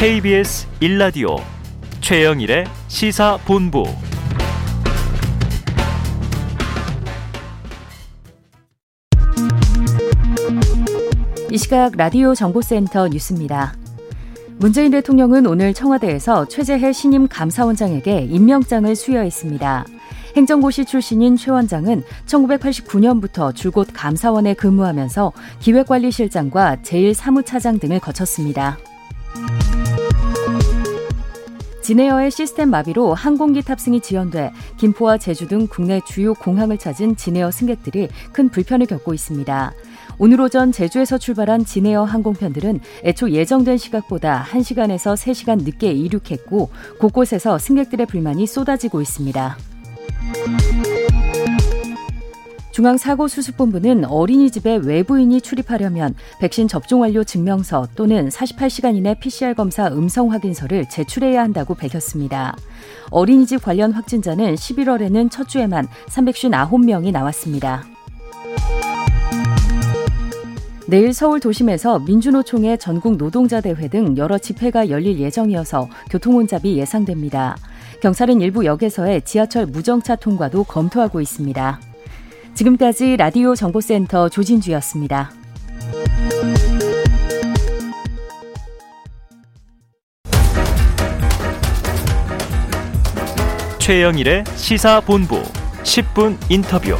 KBS 1라디오 최영일의 시사본부 이 시각 라디오 정보센터 뉴스입니다. 문재인 대통령은 오늘 청와대에서 최재해 신임 감사원장에게 임명장을 수여했습니다. 행정고시 출신인 최 원장은 1989년부터 줄곧 감사원에 근무하면서 기획관리실장과 제1사무차장 등을 거쳤습니다. 진에어의 시스템 마비로 항공기 탑승이 지연돼 김포와 제주 등 국내 주요 공항을 찾은 진에어 승객들이 큰 불편을 겪고 있습니다. 오늘 오전 제주에서 출발한 진에어 항공편들은 애초 예정된 시각보다 1시간에서 3시간 늦게 이륙했고 곳곳에서 승객들의 불만이 쏟아지고 있습니다. 중앙사고수습본부는 어린이집에 외부인이 출입하려면 백신 접종 완료 증명서 또는 48시간 이내 PCR 검사 음성 확인서를 제출해야 한다고 밝혔습니다. 어린이집 관련 확진자는 11월에는 첫 주에만 359명이 나왔습니다. 내일 서울 도심에서 민주노총의 전국 노동자 대회 등 여러 집회가 열릴 예정이어서 교통 혼잡이 예상됩니다. 경찰은 일부 역에서의 지하철 무정차 통과도 검토하고 있습니다. 지금까지 라디오 정보센터 조진주였습니다. 최영일의 시사본부 10분 인터뷰.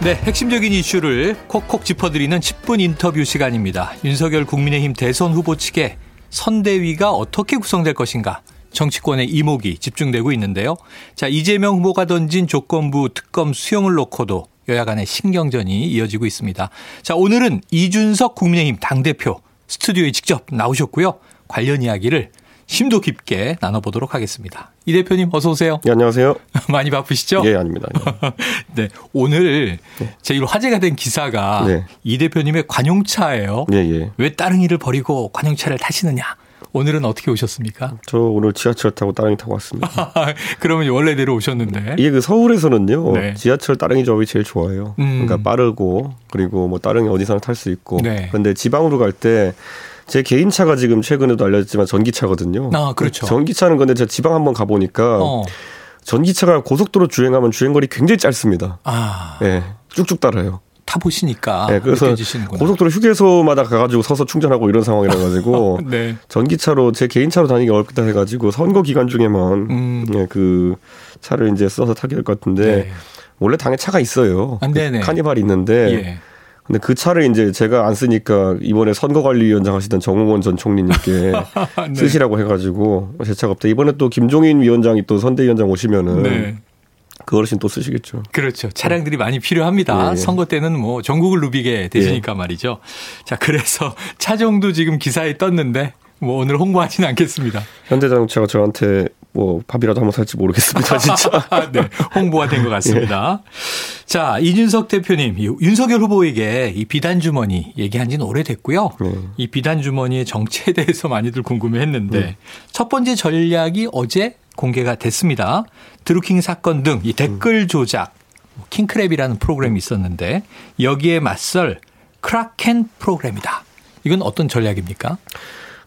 네, 핵심적인 이슈를 콕콕 짚어드리는 10분 인터뷰 시간입니다. 윤석열 국민의힘 대선 후보 측의 선대위가 어떻게 구성될 것인가 정치권의 이목이 집중되고 있는데요. 자, 이재명 후보가 던진 조건부 특검 수용을 놓고도 여야 간의 신경전이 이어지고 있습니다. 자, 오늘은 이준석 국민의힘 당대표 스튜디오에 직접 나오셨고요. 관련 이야기를 심도 깊게 나눠보도록 하겠습니다. 이 대표님 어서 오세요. 네, 안녕하세요. 많이 바쁘시죠? 예, 아닙니다. 네, 오늘 네. 제일 화제가 된 기사가 네. 이 대표님의 관용차예요. 예, 예. 왜 따릉이를 버리고 관용차를 타시느냐? 오늘은 어떻게 오셨습니까? 저 오늘 지하철 타고 따릉이 타고 왔습니다. 그러면 원래대로 오셨는데. 이게 그 서울에서는요. 네. 지하철 따릉이 조합이 제일 좋아요. 음. 그러니까 빠르고 그리고 뭐 따릉이 어디서나 탈 수 있고. 네. 그런데 지방으로 갈때 제 개인 차가 지금 최근에도 알려졌지만 전기차거든요. 아, 그렇죠. 전기차는 근데 제가 지방 한번 가보니까 어. 전기차가 고속도로 주행하면 주행거리 굉장히 짧습니다. 아. 예. 네, 쭉쭉 따라요. 타 보시니까 네, 그래서 느껴지시는구나. 고속도로 휴게소마다 가가지고 서서 충전하고 이런 상황이라 가지고 네. 전기차로 제 개인차로 다니기 어렵다 해가지고 선거 기간 중에만 음. 네, 그 차를 이제 써서 타게 할것 같은데 네. 원래 당에 차가 있어요. 아, 그 카니발이 있는데 예. 근데 그 차를 이제 제가 안 쓰니까 이번에 선거관리위원장 하시던 정홍원 전 총리님께 네. 쓰시라고 해가지고 제 차가 없다. 이번에 또 김종인 위원장이 또 선대위원장 오시면은 네. 그 어르신 또 쓰시겠죠. 그렇죠. 차량들이 많이 필요합니다. 예, 예. 선거 때는 뭐 전국을 누비게 되시니까 예. 말이죠. 자, 그래서 차종도 지금 기사에 떴는데 뭐 오늘 홍보하지는 않겠습니다. 현대자동차가 저한테 뭐 밥이라도 한번 살지 모르겠습니다, 진짜. 네, 홍보가 된 것 같습니다. 예. 자, 이준석 대표님, 윤석열 후보에게 이 비단 주머니 얘기한 지는 오래됐고요. 예. 이 비단 주머니의 정체에 대해서 많이들 궁금해했는데 음. 첫 번째 전략이 어제 공개가 됐습니다. 드루킹 사건 등 이 댓글 조작, 뭐 킹크랩이라는 프로그램이 있었는데 여기에 맞설 크라켄 프로그램이다. 이건 어떤 전략입니까?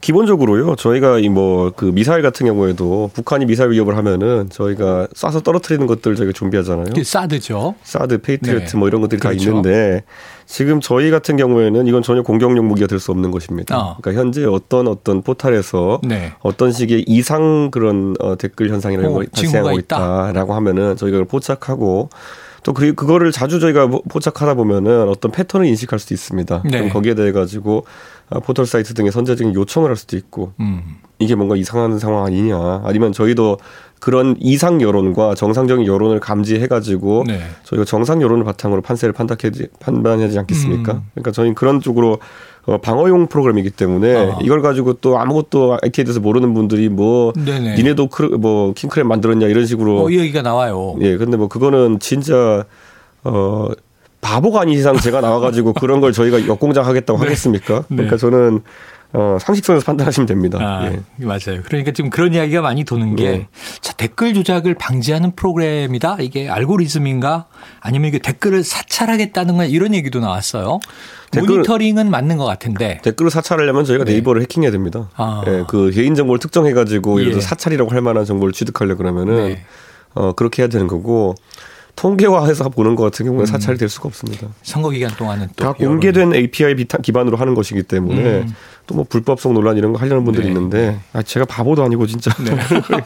기본적으로요. 저희가 이 뭐 그 미사일 같은 경우에도 북한이 미사일 위협을 하면은 저희가 쏴서 떨어뜨리는 것들 저희가 준비하잖아요. 사드죠. 사드, 페이트리어트 네. 뭐 이런 것들이 그렇죠. 다 있는데 지금 저희 같은 경우에는 이건 전혀 공격용 무기가 될 수 없는 것입니다. 어. 그러니까 현재 어떤 어떤 포탈에서 네. 어떤 식의 이상 그런 어, 댓글 현상이라는 걸 발생하고 있다라고 하면은 저희가 그걸 포착하고 또 그, 그거를 자주 저희가 포착하다 보면은 어떤 패턴을 인식할 수도 있습니다. 네. 그럼 거기에 대해 가지고 아, 포털 사이트 등의 선제적인 요청을 할 수도 있고 음. 이게 뭔가 이상한 상황 아니냐 아니면 저희도 그런 이상 여론과 정상적인 여론을 감지해 가지고 네. 저희가 정상 여론을 바탕으로 판세를 판단해 판단하지 않겠습니까? 음. 그러니까 저희는 그런 쪽으로 어, 방어용 프로그램이기 때문에 어. 이걸 가지고 또 아무것도 IT에 대해서 모르는 분들이 뭐 네네. 니네도 크르, 뭐 킹크랩 만들었냐 이런 식으로 어, 이 얘기가 나와요. 예, 근데 뭐 그거는 진짜 어 바보가 아닌 이상 제가 나와가지고 그런 걸 저희가 역공장 하겠다고 네. 하겠습니까? 그러니까 네. 저는 어, 상식선에서 판단하시면 됩니다. 아, 예. 맞아요. 그러니까 지금 그런 이야기가 많이 도는 게 예. 자, 댓글 조작을 방지하는 프로그램이다. 이게 알고리즘인가? 아니면 이게 댓글을 사찰하겠다는 건 이런 얘기도 나왔어요. 댓글, 모니터링은 맞는 것 같은데 댓글을 사찰하려면 저희가 네. 이버를 해킹해야 됩니다. 아. 예, 그 개인 정보를 특정해가지고 예를 들어 예. 사찰이라고 할 만한 정보를 취득하려 그러면은 네. 어, 그렇게 해야 되는 거고 통계화해서 보는 것 같은 경우는 음. 사찰이 될 수가 없습니다. 선거 기간 동안은 다 공개된 API 기반으로 하는 것이기 때문에 음. 또 뭐 불법성 논란 이런 거 하려는 분들이 네. 있는데 아, 제가 바보도 아니고 진짜. 네.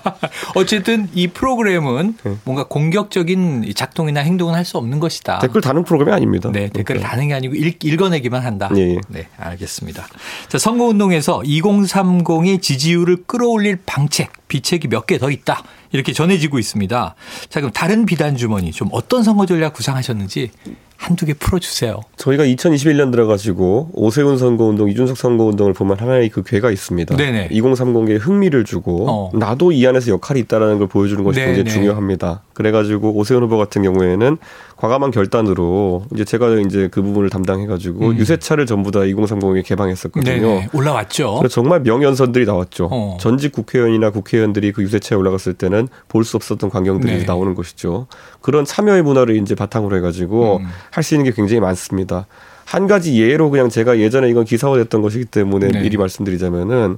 어쨌든 이 프로그램은 네. 뭔가 공격적인 작동이나 행동은 할 수 없는 것이다. 댓글 다는 프로그램이 아닙니다. 네, 댓글을 다는 게 아니고 읽, 읽어내기만 한다. 예, 예. 네, 알겠습니다. 자, 선거운동에서 2030의 지지율을 끌어올릴 방책, 비책이 몇 개 더 있다. 이렇게 전해지고 있습니다. 자, 그럼 다른 비단 주머니 좀 어떤 선거 전략 구상하셨는지 한두 개 풀어주세요. 저희가 2021년 들어가지고 오세훈 선거운동, 이준석 선거운동을 보면 하나의 그 괴가 있습니다. 네네. 2030에 흥미를 주고 어. 나도 이 안에서 역할이 있다라는 걸 보여주는 것이 네네. 굉장히 중요합니다. 그래가지고 오세훈 후보 같은 경우에는 과감한 결단으로 이제 제가 이제 그 부분을 담당해가지고 음. 유세차를 전부 다 2030에 개방했었거든요. 네네. 올라왔죠. 정말 명연선들이 나왔죠. 어. 전직 국회의원이나 국회의원들이 그 유세차에 올라갔을 때는 볼 수 없었던 광경들이 네. 나오는 것이죠. 그런 참여의 문화를 이제 바탕으로 해가지고 음. 할수 있는 게 굉장히 많습니다. 한 가지 예로 그냥 제가 예전에 이건 기사화됐던 것이기 때문에 네. 미리 말씀드리자면은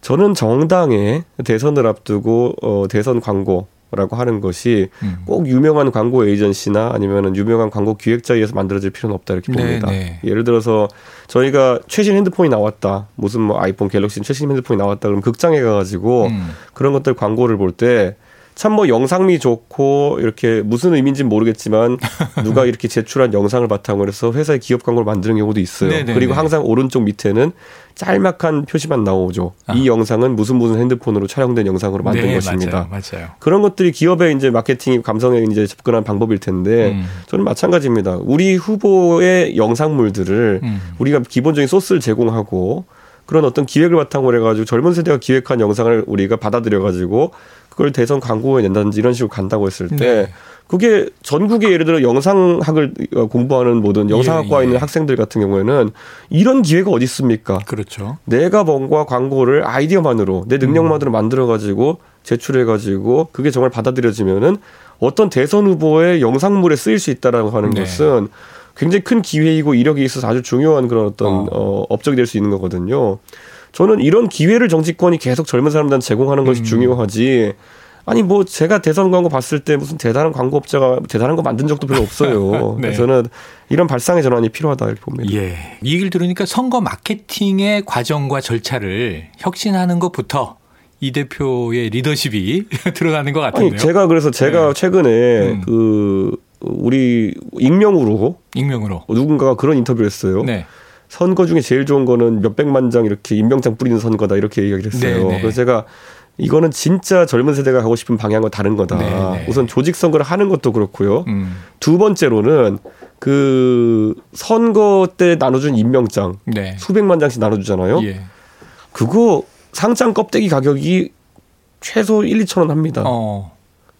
저는 정당의 대선을 앞두고 어 대선 광고 라고 하는 것이 음. 꼭 유명한 광고 에이전시나 아니면은 유명한 광고 기획자에 의해서 만들어질 필요는 없다 이렇게 네, 봅니다. 네. 예를 들어서 저희가 최신 핸드폰이 나왔다. 무슨 뭐 아이폰 갤럭시 최신 핸드폰이 나왔다. 그럼 극장에 가가지고 음. 그런 것들 광고를 볼때 참 뭐 영상미 좋고 이렇게 무슨 의미인지는 모르겠지만 누가 이렇게 제출한 영상을 바탕으로 해서 회사의 기업 광고를 만드는 경우도 있어요. 네네네. 그리고 항상 오른쪽 밑에는 짤막한 표시만 나오죠. 아. 이 영상은 무슨 무슨 핸드폰으로 촬영된 영상으로 만든 네, 것입니다. 맞아요, 맞아요. 그런 것들이 기업의 이제 마케팅 감성에 이제 접근한 방법일 텐데 음. 저는 마찬가지입니다. 우리 후보의 영상물들을 음. 우리가 기본적인 소스를 제공하고 그런 어떤 기획을 바탕으로 해가지고 젊은 세대가 기획한 영상을 우리가 받아들여가지고 그걸 대선 광고에 낸다든지 이런 식으로 간다고 했을 때 네. 그게 전국에 예를 들어 영상학을 공부하는 모든 영상학과에 예, 예. 있는 학생들 같은 경우에는 이런 기회가 어디 있습니까? 그렇죠. 내가 뭔가 광고를 아이디어만으로 내 능력만으로 음. 만들어 가지고 제출해 가지고 그게 정말 받아들여지면은 어떤 대선 후보의 영상물에 쓰일 수 있다라고 하는 네. 것은 굉장히 큰 기회이고 이력이 있어서 아주 중요한 그런 어떤 어, 어 업적이 될 수 있는 거거든요. 저는 이런 기회를 정치권이 계속 젊은 사람들한테 제공하는 것이 음. 중요하지. 아니 뭐 제가 대선 광고 봤을 때 무슨 대단한 광고업자가 대단한 거 만든 적도 별로 없어요. 네. 저는 이런 발상의 전환이 필요하다 이렇게 봅니다. 예. 이 얘기를 들으니까 선거 마케팅의 과정과 절차를 혁신하는 것부터 이 대표의 리더십이 드러나는 것 같은데요. 아니, 제가 그래서 제가 네. 최근에 음. 그 우리 익명으로 익명으로 누군가가 그런 인터뷰를 했어요. 네. 선거 중에 제일 좋은 거는 몇백만 장 이렇게 임명장 뿌리는 선거다 이렇게 얘기를 했어요. 네네. 네. 그래서 제가 이거는 진짜 젊은 세대가 가고 싶은 방향과 다른 거다. 네네. 네. 우선 조직 선거를 하는 것도 그렇고요. 음. 두 번째로는 그 선거 때 나눠준 임명장 네. 수백만 장씩 나눠주잖아요. 예. 그거 상장 껍데기 가격이 최소 1, 2천 원 합니다. 어.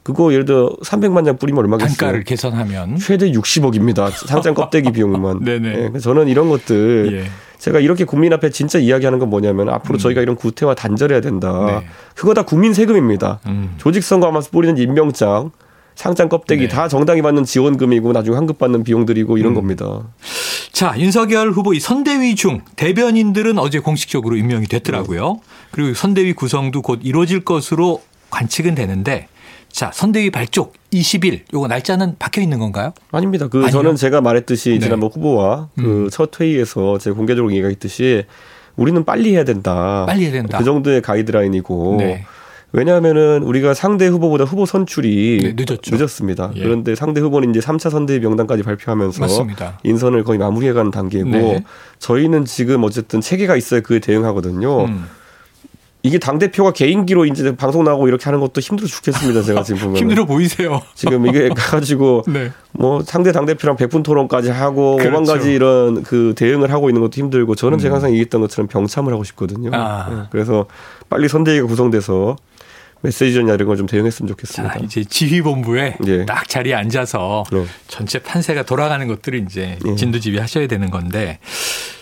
그거 예를 들어 300만 장 뿌리면 얼마겠어요? 단가를 계산하면 최대 60억입니다. 상장 껍데기 비용만. 네네. 네, 저는 이런 것들 예. 제가 이렇게 국민 앞에 진짜 이야기하는 건 뭐냐면 앞으로 음. 저희가 이런 구태와 단절해야 된다. 네. 그거 다 국민 세금입니다. 음. 조직 선거하면서 뿌리는 임명장, 상장 껍데기 네. 다 정당이 받는 지원금이고 나중에 환급 받는 비용들이고 이런 음. 겁니다. 자, 윤석열 후보 이 선대위 중 대변인들은 어제 공식적으로 임명이 됐더라고요. 그리고 선대위 구성도 곧 이루어질 것으로 관측은 되는데 자, 선대위 발족 20일 요거 날짜는 박혀 있는 건가요? 아닙니다. 그 아니요? 저는 제가 말했듯이 네. 지난번 후보와 그첫 음. 회의에서 제가 공개적으로 얘기했듯이 우리는 빨리 해야 된다. 빨리 해야 된다. 그 정도의 가이드라인이고 네. 왜냐하면은 우리가 상대 후보보다 후보 선출이 네, 늦었죠. 늦었습니다. 예. 그런데 상대 후보는 이제 3차 선대위 명단까지 발표하면서 맞습니다. 인선을 거의 마무리해가는 단계고 네. 저희는 지금 어쨌든 체계가 있어야 그에 대응하거든요. 음. 이게 당 대표가 개인기로 이제 방송 나가고 이렇게 하는 것도 힘들어 죽겠습니다. 제가 지금 보면 힘들어 보이세요. 지금 이게 가지고 네. 뭐 상대 당 대표랑 백분 토론까지 하고 그렇죠. 5만 가지 이런 그 대응을 하고 있는 것도 힘들고 저는 음. 제가 항상 얘기했던 것처럼 병참을 하고 싶거든요. 아. 네. 그래서 빨리 선대위가 구성돼서 메시지전 이런 걸 좀 대응했으면 좋겠습니다. 자, 이제 지휘본부에 네. 딱 자리에 앉아서 네. 전체 판세가 돌아가는 것들을 이제 진두지휘 하셔야 되는 건데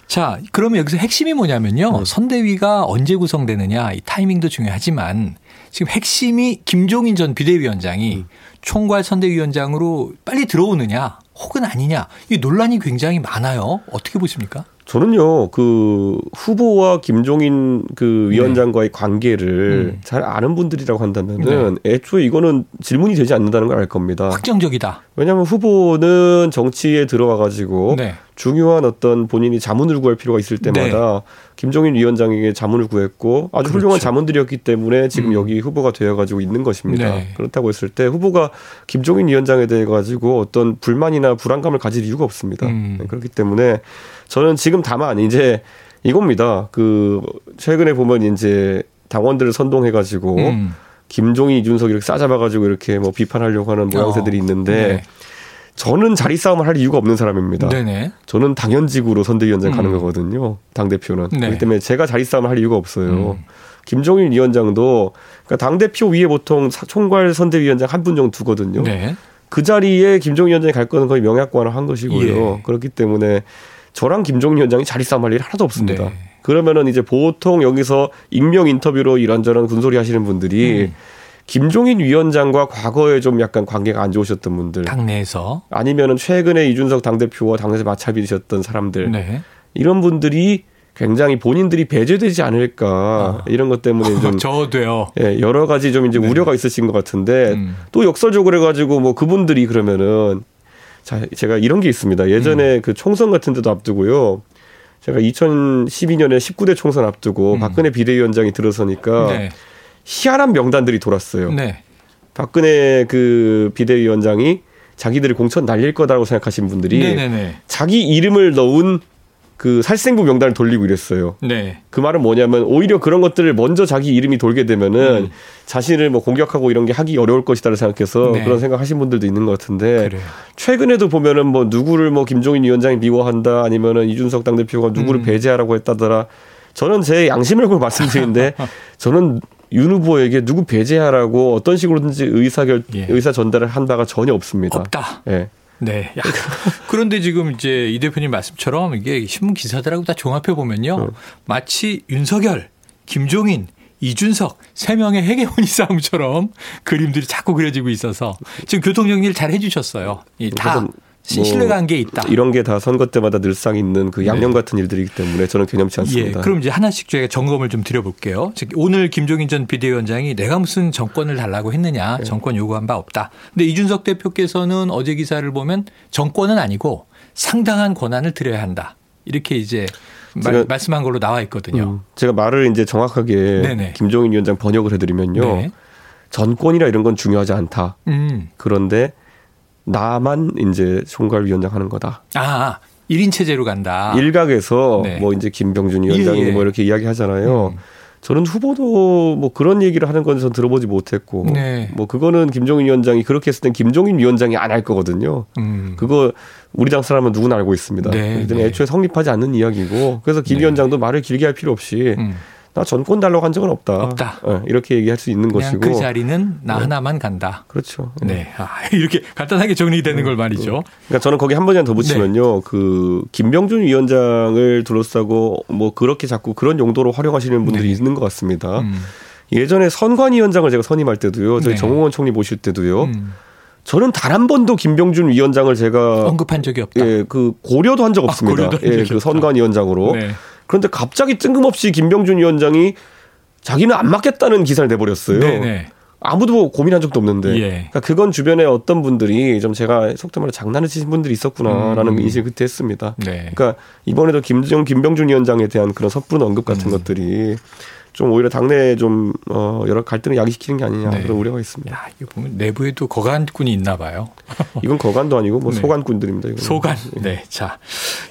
자, 그러면 여기서 핵심이 뭐냐면요. 음. 선대위가 언제 구성되느냐 이 타이밍도 중요하지만 지금 핵심이 김종인 전 비대위원장이 음. 총괄 선대위원장으로 빨리 들어오느냐 혹은 아니냐 이 논란이 굉장히 많아요. 어떻게 보십니까? 저는요, 그 후보와 김종인 그 위원장과의 네. 관계를 음. 잘 아는 분들이라고 한다면은 네. 애초에 이거는 질문이 되지 않는다는 걸 알 겁니다. 확정적이다. 왜냐하면 후보는 정치에 들어와 가지고 네. 중요한 어떤 본인이 자문을 구할 필요가 있을 때마다 네. 김종인 위원장에게 자문을 구했고 아주 그렇죠. 훌륭한 자문들이었기 때문에 지금 음. 여기 후보가 되어 가지고 있는 것입니다. 네. 그렇다고 했을 때 후보가 김종인 위원장에 대해 가지고 어떤 불만이나 불안감을 가질 이유가 없습니다. 음. 네, 그렇기 때문에 저는 지금 다만 이제 이겁니다. 그 최근에 보면 이제 당원들을 선동해 가지고 음. 김종인 이준석 이렇게 싸잡아 가지고 이렇게 뭐 비판하려고 하는 모양새들이 어. 있는데 네. 저는 자리 싸움을 할 이유가 없는 사람입니다. 네네. 저는 당연직으로 선대위원장 음. 가는 거거든요. 당 대표는 네. 그렇기 때문에 제가 자리 싸움을 할 이유가 없어요. 음. 김종인 위원장도 그러니까 당 대표 위에 보통 총괄 선대위원장 한 분 정도 두거든요. 네. 그 자리에 김종인 위원장이 갈 거는 거의 명약관을 한 것이고요. 예. 그렇기 때문에 저랑 김종인 위원장이 자리 싸움 할 일이 하나도 없습니다. 네. 그러면은 이제 보통 여기서 익명 인터뷰로 이런저런 군소리 하시는 분들이 음. 김종인 위원장과 과거에 좀 약간 관계가 안 좋으셨던 분들. 당내에서. 아니면은 최근에 이준석 당대표와 당내에서 마찰이 되셨던 사람들. 네. 이런 분들이 굉장히 본인들이 배제되지 않을까 어. 이런 것 때문에 좀 저도요. 예, 여러 가지 좀 이제 네. 우려가 있으신 것 같은데 음. 또 역설적으로 해가지고 뭐 그분들이 그러면은 자 제가 이런 게 있습니다. 예전에 음. 그 총선 같은 데도 앞두고요. 제가 2012년에 19대 총선 앞두고 음. 박근혜 비대위원장이 들어서니까 네. 희한한 명단들이 돌았어요. 네. 박근혜 그 비대위원장이 자기들이 공천 날릴 거다라고 생각하신 분들이 네네네. 자기 이름을 넣은 그 살생부 명단을 돌리고 이랬어요. 네. 그 말은 뭐냐면 오히려 그런 것들을 먼저 자기 이름이 돌게 되면은 음. 자신을 뭐 공격하고 이런 게 하기 어려울 것이다를 생각해서 네. 그런 생각하신 분들도 있는 것 같은데 그래요. 최근에도 보면은 뭐 누구를 뭐 김종인 위원장이 미워한다 아니면은 이준석 당대표가 누구를 음. 배제하라고 했다더라. 저는 제 양심을 걸고 말씀드리는데 저는 윤 후보에게 누구 배제하라고 어떤 식으로든지 의사 결 예. 의사 전달을 한 바가 전혀 없습니다. 없다. 예. 네. 야, 그런데 지금 이제 이 대표님 말씀처럼 이게 신문 기사들하고 다 종합해 보면요. 음. 마치 윤석열, 김종인, 이준석 세 명의 해계원이 싸움처럼 그림들이 자꾸 그려지고 있어서 지금 교통 정리를 잘 해주셨어요. 다뭐 신뢰관계 있다. 이런 게 다 선거 때마다 늘상 있는 그 양념 네. 같은 일들이기 때문에 저는 개념치 않습니다. 예, 그럼 이제 하나씩 저희가 점검을 좀 드려볼게요. 즉 오늘 김종인 전 비대위원장이 내가 무슨 정권을 달라고 했느냐, 네. 정권 요구한 바 없다. 근데 이준석 대표께서는 어제 기사를 보면 정권은 아니고 상당한 권한을 드려야 한다. 이렇게 이제 말, 말씀한 걸로 나와 있거든요. 음, 제가 말을 이제 정확하게 네네. 김종인 위원장 번역을 해드리면요. 네. 전권이라 이런 건 중요하지 않다. 음. 그런데 나만 이제 총괄위원장 하는 거다. 아, 1인 체제로 간다. 일각에서 네. 뭐 이제 김병준 위원장이 예, 예. 뭐 이렇게 이야기 하잖아요. 음. 저는 후보도 뭐 그런 얘기를 하는 건 전 들어보지 못했고 네. 뭐 그거는 김종인 위원장이 그렇게 했을 땐 김종인 위원장이 안 할 거거든요. 음. 그거 우리 당 사람은 누구나 알고 있습니다. 네. 네. 애초에 성립하지 않는 이야기고 그래서 김 네. 위원장도 말을 길게 할 필요 없이 음. 나 전권 달라고 한 적은 없다. 없다. 네, 이렇게 얘기할 수 있는 것이고. 그 자리는 나 네. 하나만 간다. 그렇죠. 네. 아, 이렇게 간단하게 정리되는 네. 걸 말이죠. 그러니까 저는 거기 한 번이나 더 붙이면요. 네. 그 김병준 위원장을 둘러싸고 뭐 그렇게 자꾸 그런 용도로 활용하시는 분들이 네. 있는 것 같습니다. 음. 예전에 선관위원장을 제가 선임할 때도요. 저희 네. 정홍원 총리 모실 때도요. 음. 저는 단 한 번도 김병준 위원장을 제가 언급한 적이 없다. 예, 그 고려도 한 적 없습니다. 아, 예, 그 선관위원장으로. 네. 그런데 갑자기 뜬금없이 김병준 위원장이 자기는 안 맞겠다는 기사를 내버렸어요. 네네. 아무도 고민한 적도 없는데. 예. 그러니까 그건 주변에 어떤 분들이 좀 제가 속된 말로 장난을 치신 분들이 있었구나라는 음. 인식을 그때 했습니다. 네. 그러니까 이번에도 김정 김병준 위원장에 대한 그런 섣부른 언급 같은 음. 것들이 좀 오히려 당내에 좀 어, 여러 갈등을 야기시키는 게 아니냐 네. 그런 우려가 있습니다. 야, 이거 보면 내부에도 거간꾼이 있나 봐요. 이건 거간도 아니고 뭐 네. 소간꾼들입니다. 이거는. 소간. 네. 자,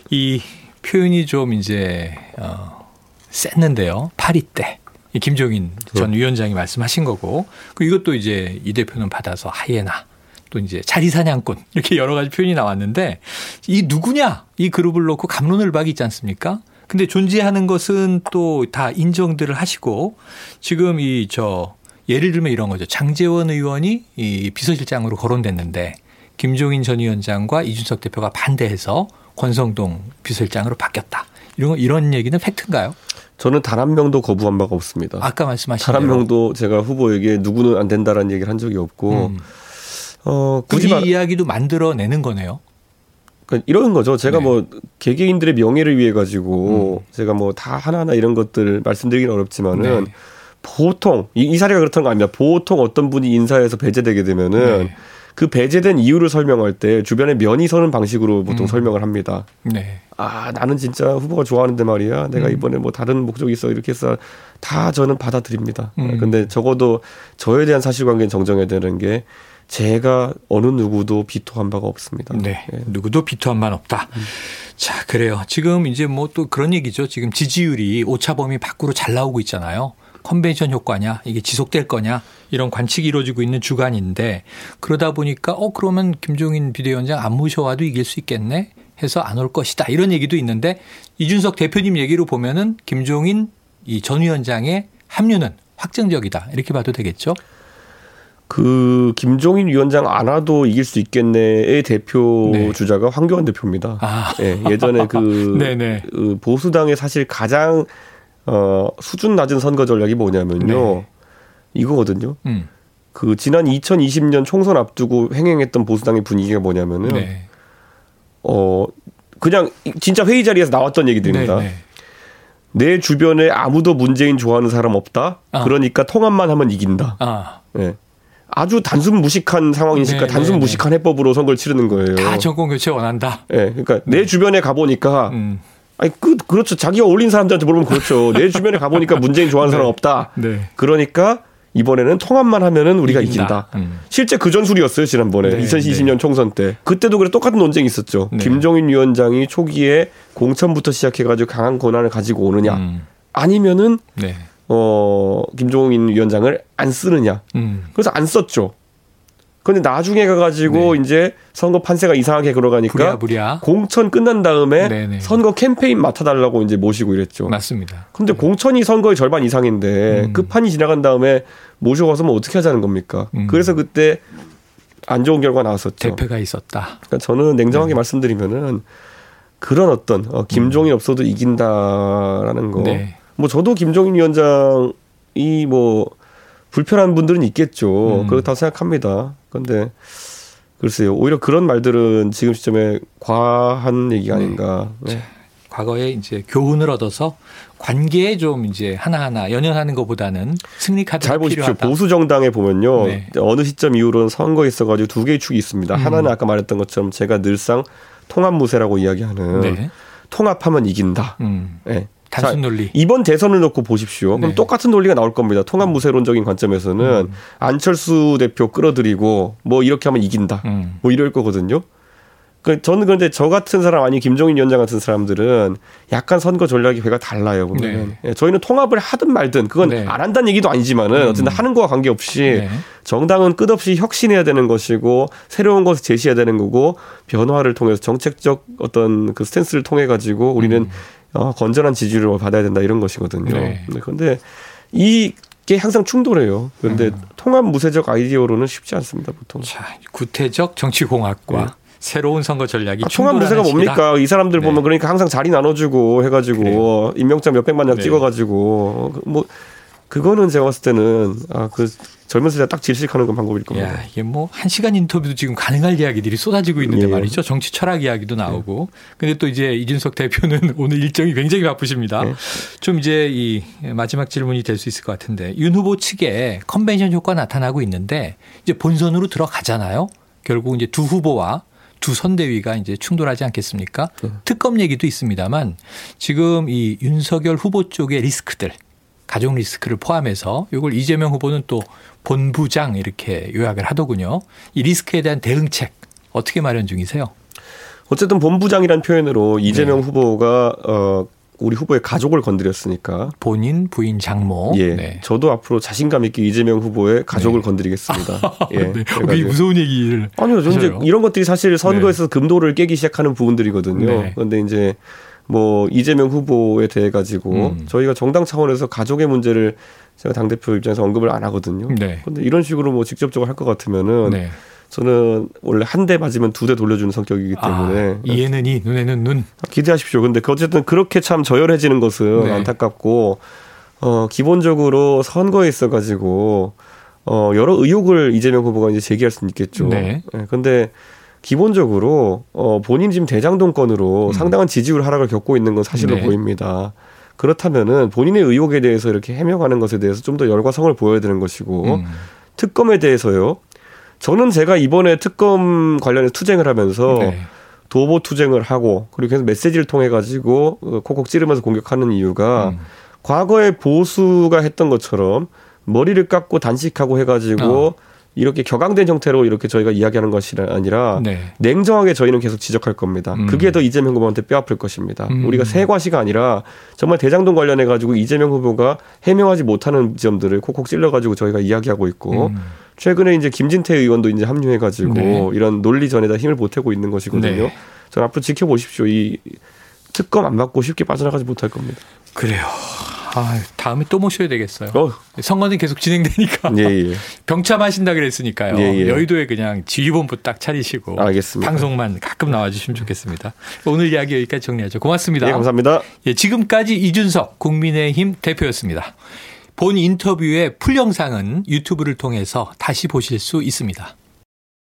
이 표현이 좀 이제 어 셌는데요. 파리 때. 이 김종인 전 네. 위원장이 말씀하신 거고 그 이것도 이제 이 대표는 받아서 하이에나 또 이제 자리 사냥꾼 이렇게 여러 가지 표현이 나왔는데 이 누구냐 이 그룹을 놓고 감론을박이 있지 않습니까? 근데 존재하는 것은 또 다 인정들을 하시고 지금 이 저 예를 들면 이런 거죠. 장재원 의원이 이 비서실장으로 거론됐는데 김종인 전 위원장과 이준석 대표가 반대해서 권성동 비서실장으로 바뀌었다. 이런 이런 얘기는 팩트인가요? 저는 단 한 명도 거부한 바가 없습니다. 아까 말씀하신 단 한 명도 제가 후보에게 누구는 안 된다라는 얘기를 한 적이 없고 음. 어 굳이 그 이야기도 만들어내는 거네요. 그러니까 이런 거죠. 제가 네. 뭐 개개인들의 명예를 위해 가지고 음. 제가 뭐 다 하나하나 이런 것들 말씀드리기는 어렵지만은 네. 보통 이, 이, 사례가 그렇다는 거 아닙니다. 보통 어떤 분이 인사해서 배제되게 되면은 네. 그 배제된 이유를 설명할 때 주변에 면이 서는 방식으로 보통 음. 설명을 합니다. 네. 아 나는 진짜 후보가 좋아하는데 말이야. 내가 음. 이번에 뭐 다른 목적이 있어 이렇게 해서 다 저는 받아들입니다. 음. 근데 적어도 저에 대한 사실관계는 정정해야 되는 게 제가 어느 누구도 비토한 바가 없습니다. 네. 네. 누구도 비토한 바는 없다. 음. 자, 그래요. 지금 이제 뭐 또 그런 얘기죠. 지금 지지율이 오차범위 밖으로 잘 나오고 있잖아요. 컨벤션 효과냐, 이게 지속될 거냐, 이런 관측이 이루어지고 있는 주간인데 그러다 보니까 어, 그러면 김종인 비대위원장 안 모셔와도 이길 수 있겠네 해서 안 올 것이다. 이런 얘기도 있는데 이준석 대표님 얘기로 보면은 김종인 이 전 위원장의 합류는 확정적이다. 이렇게 봐도 되겠죠? 그 김종인 위원장 안 와도 이길 수 있겠네의 대표 네. 주자가 황교안 대표입니다. 아. 네, 예전에 그, 그 보수당의 사실 가장 어 수준 낮은 선거 전략이 뭐냐면요. 네. 이거거든요. 음. 그 지난 2020년 총선 앞두고 횡행했던 보수당의 분위기가 뭐냐면은 네. 어 그냥 진짜 회의 자리에서 나왔던 얘기들입니다. 네, 네. 내 주변에 아무도 문재인 좋아하는 사람 없다. 아. 그러니까 통합만 하면 이긴다. 아. 네. 아주 단순 무식한 상황이니까 네, 단순 네, 네. 무식한 해법으로 선거를 치르는 거예요. 다 정권 교체 원한다. 예. 네, 그러니까 내 네. 주변에 가 보니까 음. 아니 그 그렇죠. 자기가 올린 사람들한테 물어보면 그렇죠. 내 주변에 가 보니까 문재인 좋아하는 사람 없다. 네. 그러니까 이번에는 통합만 하면은 우리가 이긴다. 이긴다. 음. 실제 그 전술이었어요 지난번에 네, 2020년 총선 때. 그때도 그래 똑같은 논쟁이 있었죠. 김종인 위원장이 초기에 공천부터 시작해가지고 강한 권한을 가지고 오느냐, 음. 아니면은 어, 김종인 위원장을 안 쓰느냐. 음. 그래서 안 썼죠. 근데 나중에 가가지고 네. 이제 선거 판세가 이상하게 걸어가니까 부랴, 부랴. 공천 끝난 다음에 네네. 네. 선거 캠페인 맡아달라고 이제 모시고 이랬죠. 맞습니다. 근데 네. 공천이 선거의 절반 이상인데 음. 끝판이 지나간 다음에 모셔가서 뭐 어떻게 하자는 겁니까? 음. 그래서 그때 안 좋은 결과 나왔었죠. 대패가 있었다. 그러니까 저는 냉정하게 네. 말씀드리면은 그런 어떤 어, 김종인 음. 없어도 이긴다라는 거. 네. 뭐 저도 김종인 위원장이 뭐 불편한 분들은 있겠죠. 음. 그렇다고 생각합니다. 그런데 글쎄요. 오히려 그런 말들은 지금 시점에 과한 얘기가 네. 아닌가. 네. 과거에 이제 교훈을 얻어서 관계에 좀 이제 하나하나 연연하는 것보다는 승리 카드 잘 보십시오. 필요하다. 보수 정당에 보면요. 네. 어느 시점 이후로는 선거에 있어 가지고 두 개의 축이 있습니다. 음. 하나는 아까 말했던 것처럼 제가 늘상 통합 무세라고 이야기하는 네. 통합하면 이긴다. 음. 네. 단순 논리. 이번 대선을 놓고 보십시오. 그럼 네. 똑같은 논리가 나올 겁니다. 통합 무세론적인 관점에서는 음. 안철수 대표 끌어들이고 뭐 이렇게 하면 이긴다. 음. 뭐 이럴 거거든요. 그 저는 그런데 저 같은 사람 아니 김종인 위원장 같은 사람들은 약간 선거 전략이 배가 달라요 보면 네. 예, 저희는 통합을 하든 말든 그건 네. 안 한다는 얘기도 아니지만은 음. 어쨌든 하는 거와 관계없이 네. 정당은 끝없이 혁신해야 되는 것이고 새로운 것을 제시해야 되는 거고 변화를 통해서 정책적 어떤 그 스탠스를 통해 가지고 우리는 음. 어, 건전한 지지를 받아야 된다 이런 것이거든요. 네. 그런데 이게 항상 충돌해요. 그런데 음. 통합 무세적 아이디어로는 쉽지 않습니다, 보통. 자, 구태적 정치공학과 네. 새로운 선거 전략이 아, 통합 무세가 뭡니까? 이 사람들 네. 보면 그러니까 항상 자리 나눠주고 해가지고 그래요. 임명장 몇 백만 장 네. 찍어가지고 뭐 그거는 제가 봤을 때는 아 그 젊은 세대 딱 질식하는 건 방법일 겁니다. 야, 이게 뭐 한 시간 인터뷰도 지금 가능할 이야기들이 쏟아지고 있는데 예. 말이죠. 정치 철학 이야기도 나오고. 예. 근데 또 이제 이준석 대표는 오늘 일정이 굉장히 바쁘십니다. 예. 좀 이제 이 마지막 질문이 될 수 있을 것 같은데 윤 후보 측에 컨벤션 효과 나타나고 있는데 이제 본선으로 들어가잖아요. 결국 이제 두 후보와 두 선대위가 이제 충돌하지 않겠습니까? 네. 특검 얘기도 있습니다만 지금 이 윤석열 후보 쪽의 리스크들 가족 리스크를 포함해서 이걸 이재명 후보는 또 본부장 이렇게 요약을 하더군요. 이 리스크에 대한 대응책 어떻게 마련 중이세요? 어쨌든 본부장이란 표현으로 이재명 네. 후보가 어 우리 후보의 가족을 건드렸으니까 본인 부인 장모. 예. 네. 저도 앞으로 자신감 있게 이재명 후보의 가족을 네. 건드리겠습니다. 예. 네. 굉장히 무서운 얘기를 아니요. 저는 이제 이런 것들이 사실 선거에서 네. 금도를 깨기 시작하는 부분들이거든요. 네. 그런데 이제 뭐 이재명 후보에 대해 가지고 음. 저희가 정당 차원에서 가족의 문제를 제가 당 대표 입장에서 언급을 안 하거든요. 네. 근데 이런 식으로 뭐 직접적으로 할 것 같으면은 네. 저는 원래 한 대 맞으면 두 대 돌려주는 성격이기 아, 때문에 아, 이에는 이 눈에는 눈 기대하십시오. 근데 그 어쨌든 그렇게 참 저열해지는 것은 네. 안타깝고 어 기본적으로 선거에 있어 가지고 어 여러 의혹을 이재명 후보가 이제 제기할 수는 있겠죠. 네. 네. 근데 기본적으로 어 본인 지금 대장동 건으로 음. 상당한 지지율 하락을 겪고 있는 건 사실로 네. 보입니다. 그렇다면은 본인의 의혹에 대해서 이렇게 해명하는 것에 대해서 좀 더 열과 성을 보여야 되는 것이고 음. 특검에 대해서요. 저는 제가 이번에 특검 관련해 투쟁을 하면서 네. 도보 투쟁을 하고 그리고 계속 메시지를 통해 가지고 어, 콕콕 찌르면서 공격하는 이유가 음. 과거에 보수가 했던 것처럼 머리를 깎고 단식하고 해가지고 어. 이렇게 격앙된 형태로 이렇게 저희가 이야기하는 것이 아니라 네. 냉정하게 저희는 계속 지적할 겁니다. 음. 그게 더 이재명 후보한테 뼈아플 것입니다. 음. 우리가 세과시가 아니라 정말 대장동 관련해 가지고 이재명 후보가 해명하지 못하는 점들을 콕콕 찔러 가지고 저희가 이야기하고 있고 음. 최근에 이제 김진태 의원도 이제 합류해 가지고 네. 이런 논리 전에다 힘을 보태고 있는 것이거든요. 네. 저는 앞으로 지켜보십시오. 이 특검 안 받고 쉽게 빠져나가지 못할 겁니다. 그래요. 아, 다음에 또 모셔야 되겠어요. 어. 선거는 계속 진행되니까. 예, 예. 병참하신다 그랬으니까요. 예, 예. 여의도에 그냥 지휘본부 딱 차리시고. 알겠습니다. 방송만 가끔 나와 주시면 좋겠습니다. 오늘 이야기 여기까지 정리하죠. 고맙습니다. 네, 감사합니다. 예, 지금까지 이준석 국민의힘 대표였습니다. 본 인터뷰의 풀 영상은 유튜브를 통해서 다시 보실 수 있습니다.